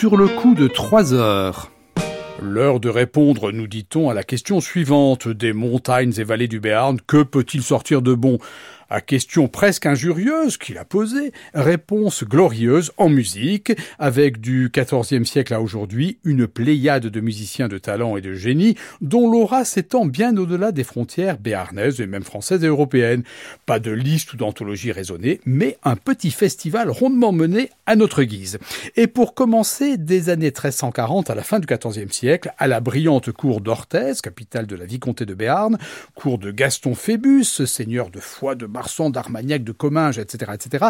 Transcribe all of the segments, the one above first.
sur le coup de trois heures. L'heure de répondre, nous dit-on, à la question suivante. Des montagnes et vallées du Béarn, que peut-il sortir de bon? À question presque injurieuse qu'il a posée, réponse glorieuse en musique, avec du XIVe siècle à aujourd'hui une pléiade de musiciens de talent et de génie, dont l'aura s'étend bien au-delà des frontières béarnaises et même françaises et européennes. Pas de liste ou d'anthologie raisonnée, mais un petit festival rondement mené à notre guise. Et pour commencer, des années 1340 à la fin du XIVe siècle, à la brillante cour d'Orthez, capitale de la vicomté de Béarn, cour de Gaston Phébus, seigneur de Foix de d'Armagnac, de Comminges, etc., etc.,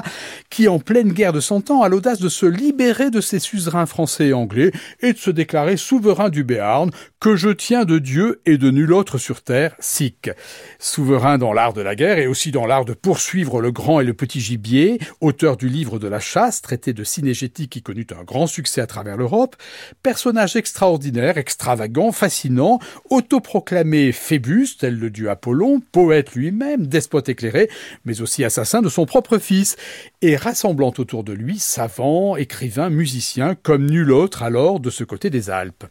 qui, en pleine guerre de Cent Ans, a l'audace de se libérer de ses suzerains français et anglais et de se déclarer souverain du Béarn, que je tiens de Dieu et de nul autre sur terre, sic. Souverain dans l'art de la guerre et aussi dans l'art de poursuivre le grand et le petit gibier, auteur du livre de la chasse, traité de cinégétique qui connut un grand succès à travers l'Europe, personnage extraordinaire, extravagant, fascinant, autoproclamé Phébus, tel le dieu Apollon, poète lui-même, despote éclairé, mais aussi assassin de son propre fils, et rassemblant autour de lui savants, écrivains, musiciens, comme nul autre alors de ce côté des Alpes.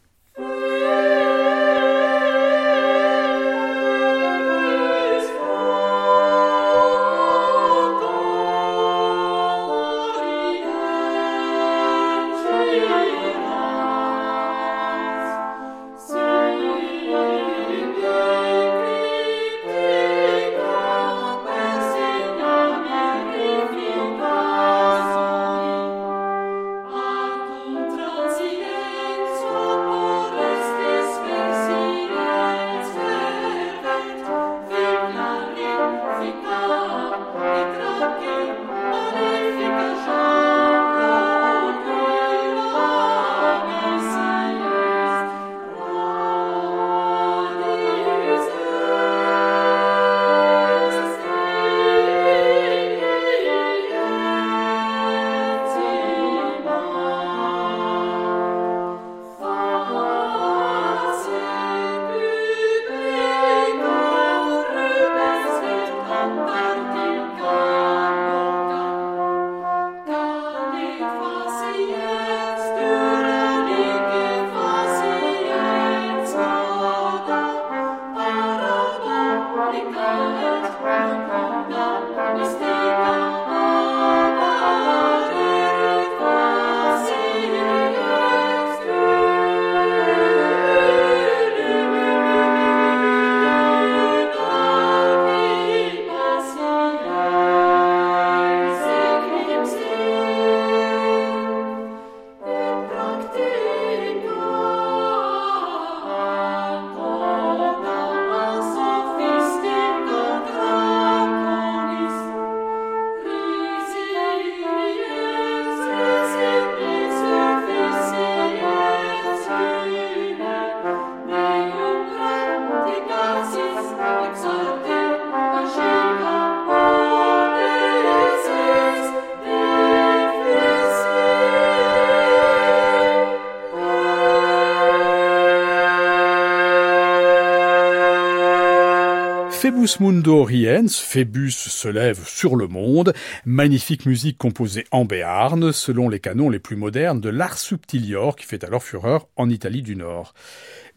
Phébus Mundo Riens, se lève sur le monde, magnifique musique composée en Béarn, selon les canons les plus modernes de l'art subtilior qui fait alors fureur en Italie du Nord.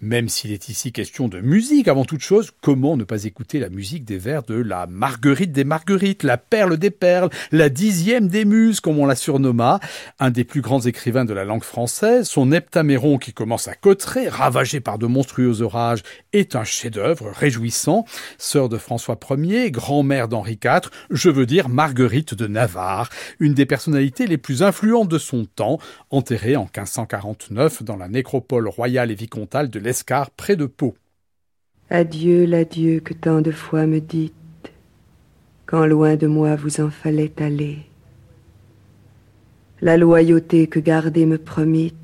Même s'il est ici question de musique avant toute chose, comment ne pas écouter la musique des vers de la Marguerite des Marguerites, la perle des perles, la dixième des muses, comme on la surnomma, un des plus grands écrivains de la langue française, son Heptaméron qui commence à cottrer, ravagé par de monstrueux orages, est un chef-d'œuvre réjouissant, sœur de François Ier, grand-mère d'Henri IV, je veux dire Marguerite de Navarre, une des personnalités les plus influentes de son temps, enterrée en 1549 dans la nécropole royale et vicomtale de près de Pau. Adieu l'adieu que tant de fois me dites, quand loin de moi vous en fallait aller. La loyauté que garder me promite,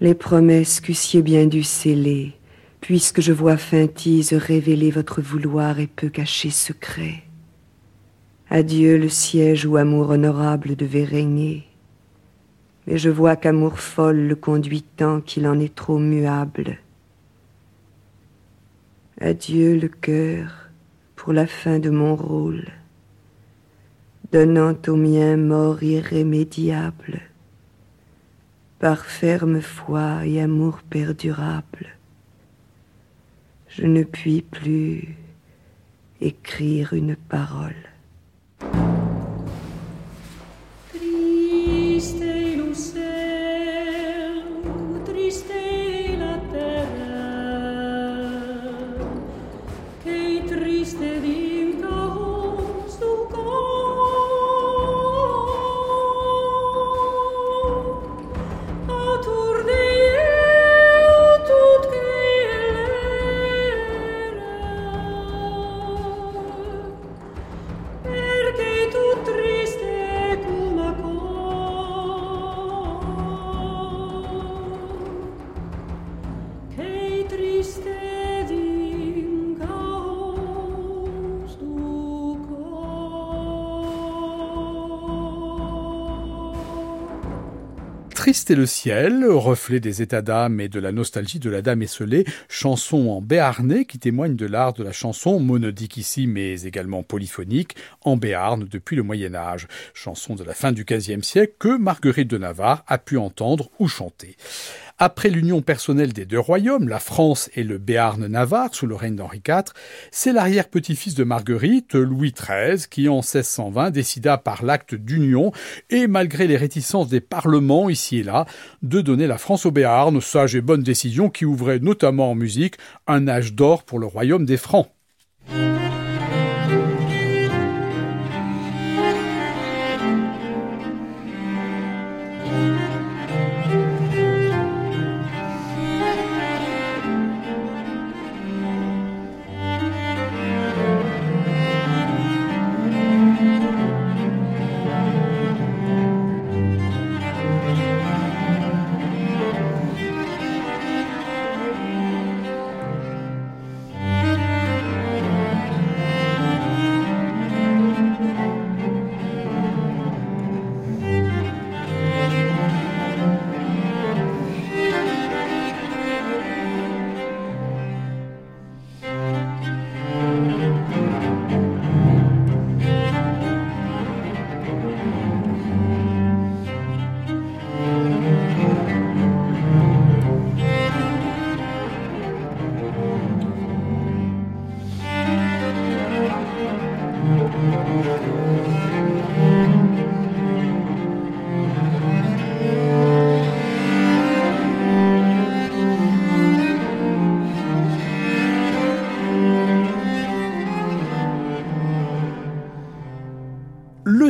les promesses qu'eussiez bien dû sceller, puisque je vois feintise révéler votre vouloir et peu cacher secret. Adieu le siège où amour honorable devait régner, mais je vois qu'amour folle le conduit tant qu'il en est trop muable. Adieu le cœur pour la fin de mon rôle, donnant au mien mort irrémédiable. par ferme foi et amour perdurable. Je ne puis plus écrire une parole. Triste est le ciel, reflet des états d'âme et de la nostalgie de la dame esselée, chanson en béarnais qui témoigne de l'art de la chanson, monodique ici mais également polyphonique, en Béarn depuis le Moyen Âge. Chanson de la fin du XVe siècle que Marguerite de Navarre a pu entendre ou chanter. Après l'union personnelle des deux royaumes, la France et le Béarn-Navarre sous le règne d'Henri IV, c'est l'arrière-petit-fils de Marguerite, Louis XIII, qui en 1620 décida par l'acte d'union et malgré les réticences des parlements ici et là, de donner la France au Béarn, sage et bonne décision qui ouvrait notamment en musique un âge d'or pour le royaume des Francs.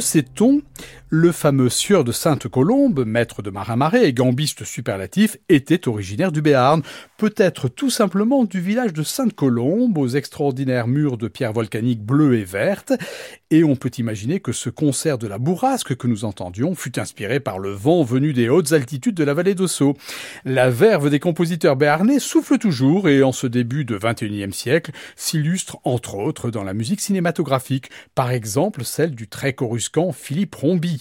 Sait-on le fameux sieur de Sainte-Colombe, maître de marin-marais et gambiste superlatif, était originaire du Béarn, peut-être tout simplement du village de Sainte-Colombe, aux extraordinaires murs de pierre volcanique bleue et verte, et on peut imaginer que ce concert de la bourrasque que nous entendions fut inspiré par le vent venu des hautes altitudes de la vallée d'Ossau. La verve des compositeurs béarnais souffle toujours et en ce début de XXIe siècle s'illustre entre autres dans la musique cinématographique, par exemple celle du très coruscant Philippe Rombi.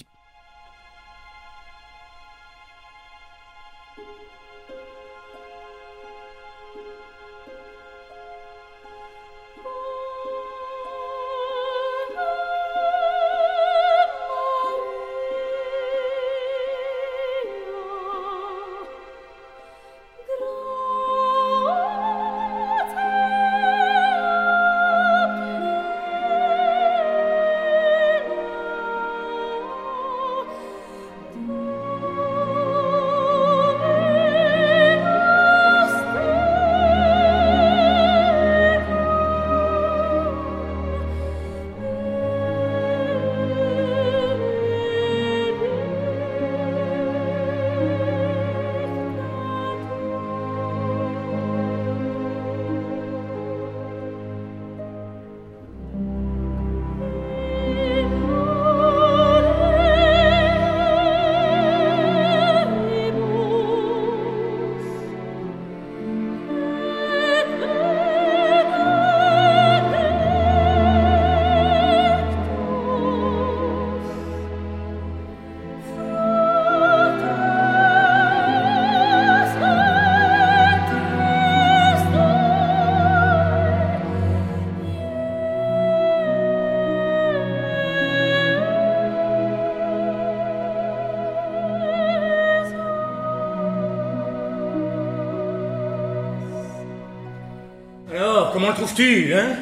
Hein?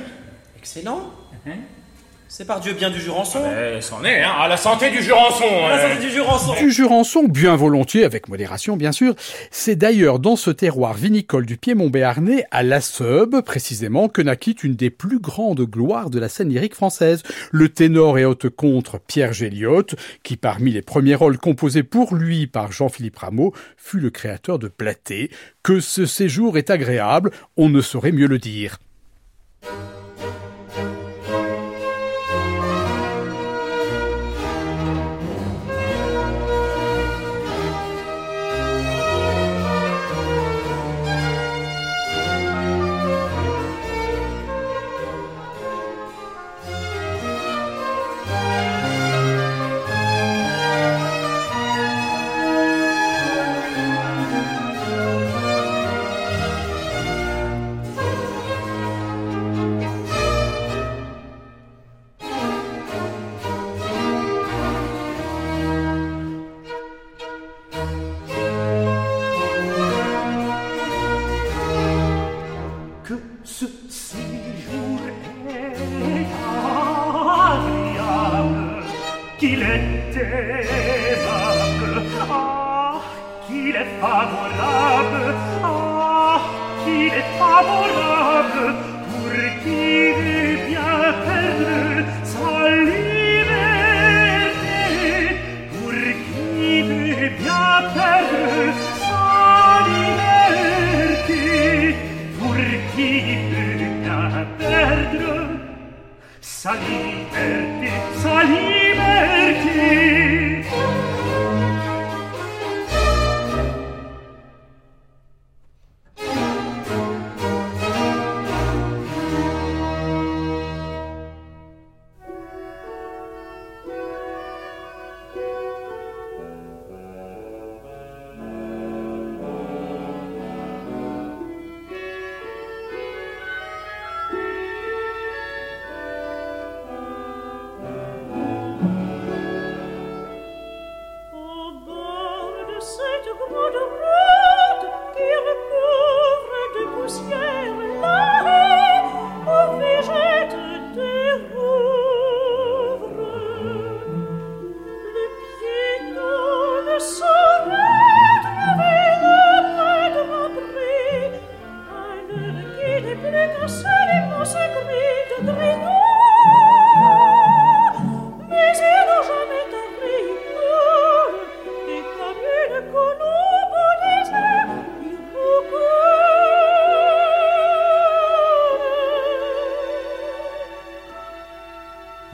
Excellent. Hein c'est par Dieu bien du Jurançon. Eh, c'en est, hein, à la santé du Jurançon. À la santé du Jurançon. Du Jurançon, bien volontiers, avec modération bien sûr. C'est d'ailleurs dans ce terroir vinicole du Piémont béarnais, à la Seube précisément, que naquit une des plus grandes gloires de la scène lyrique française. Le ténor et haute contre Pierre Géliot, qui parmi les premiers rôles composés pour lui par Jean-Philippe Rameau, fut le créateur de Platé. Que ce séjour est agréable, on ne saurait mieux le dire. salite, salite.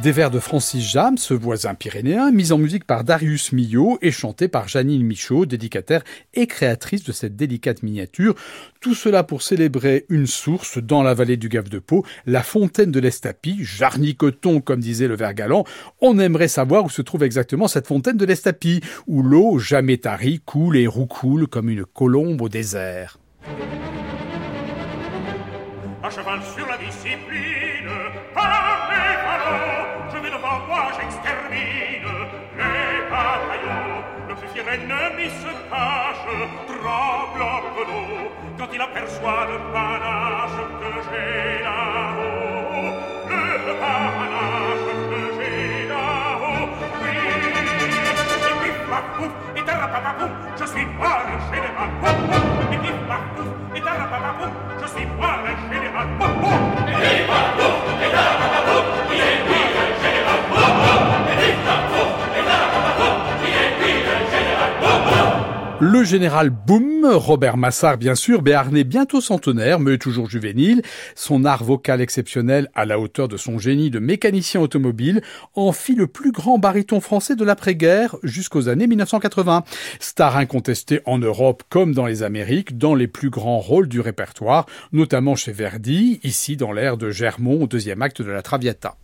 Des vers de Francis Jam, ce voisin pyrénéen, mis en musique par Darius Millot et chanté par Janine Michaud, dédicataire et créatrice de cette délicate miniature. Tout cela pour célébrer une source dans la vallée du Gave de Pau, la fontaine de l'Estapie, jarnicoton comme disait le vers galant. On aimerait savoir où se trouve exactement cette fontaine de l'Estapie, où l'eau jamais tarie coule et roucoule comme une colombe au désert. Ennemi se cache, tremble peu d'eau, quand il aperçoit le panache que j'ai là-haut. Le panache que j'ai là-haut, oui. Et puis, papouf, et tarapapapouf, je suis pas le général. Et puis, papouf, et tarapapapouf, je suis pas le général. Et puis, papouf, et tarapapapouf, le général. Boum, Robert Massard bien sûr, béarnais bientôt centenaire, mais toujours juvénile, son art vocal exceptionnel à la hauteur de son génie de mécanicien automobile en fit le plus grand baryton français de l'après-guerre jusqu'aux années 1980. Star incontesté en Europe comme dans les Amériques, dans les plus grands rôles du répertoire, notamment chez Verdi, ici dans l'ère de Germont au deuxième acte de la Traviata.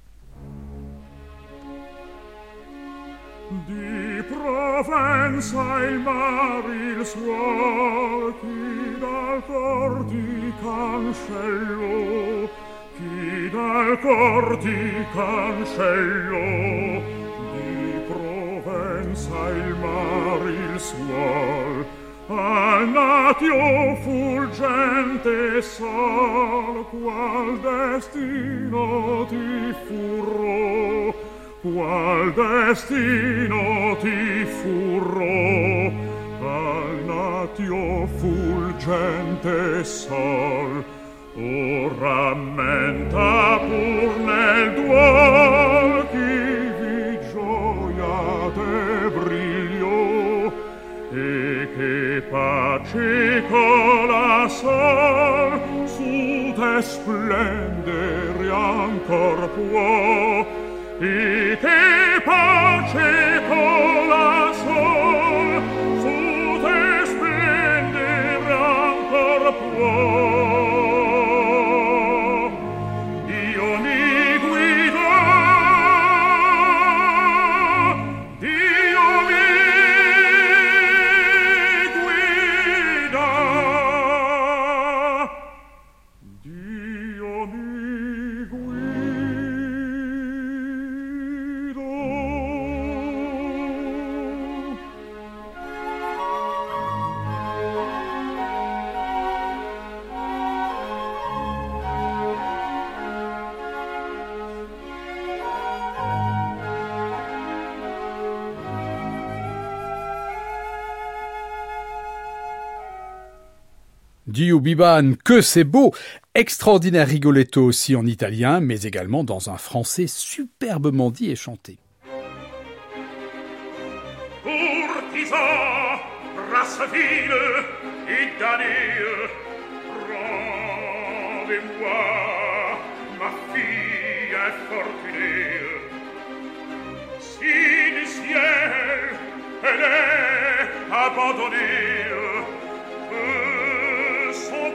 di Provenza il mar il suo chi dal cor ti cancello chi dal cor ti cancello. Di Provenza il mar il suo natio fulgente sol qual destino ti furro qual destino ti furro al natio fulgente sol o rammenta pur nel duol chi vi gioia te briglio e che pace cola sol su te splendere ancor può ite pace. Dio Biban, que c'est beau Extraordinaire rigoletto aussi en italien, mais également dans un français superbement dit et chanté. Courtisan,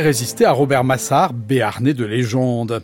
résister à Robert Massard, béarnais de légende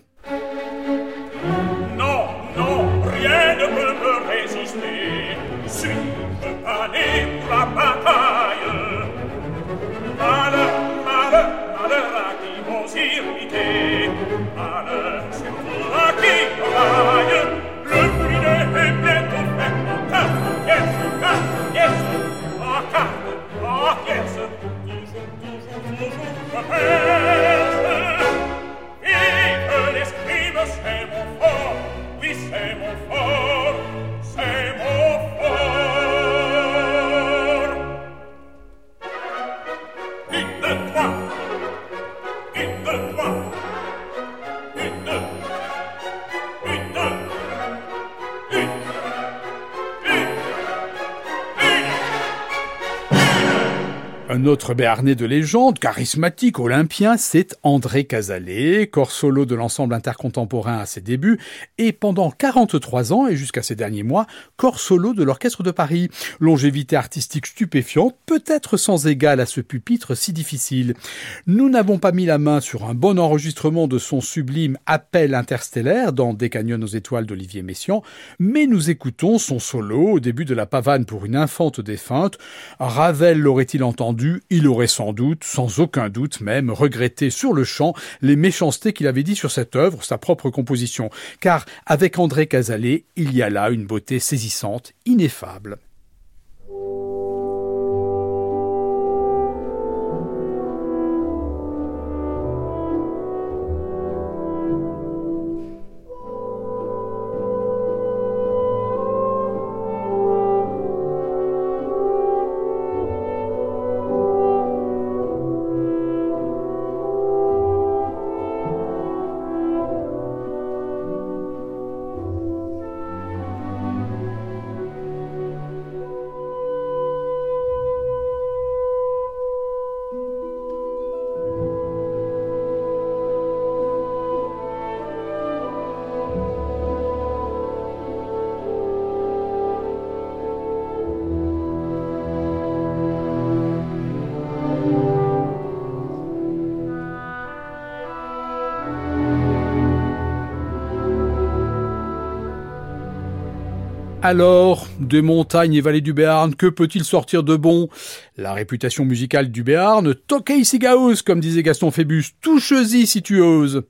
Un autre béarnais de légende, charismatique, olympien, c'est André Casalet, corps solo de l'ensemble intercontemporain à ses débuts, et pendant 43 ans et jusqu'à ces derniers mois, corps solo de l'Orchestre de Paris. Longévité artistique stupéfiante, peut-être sans égal à ce pupitre si difficile. Nous n'avons pas mis la main sur un bon enregistrement de son sublime Appel interstellaire dans Des canyons aux étoiles d'Olivier Messiaen, mais nous écoutons son solo au début de la pavane pour une infante défunte. Ravel l'aurait-il entendu Il aurait sans doute, sans aucun doute même, regretté sur le champ les méchancetés qu'il avait dit sur cette œuvre, sa propre composition, car avec André Casalet, il y a là une beauté saisissante, ineffable. Alors, des montagnes et vallées du Béarn, que peut-il sortir de bon? La réputation musicale du Béarn, toquez si comme disait Gaston Phébus, touche-y si tu oses.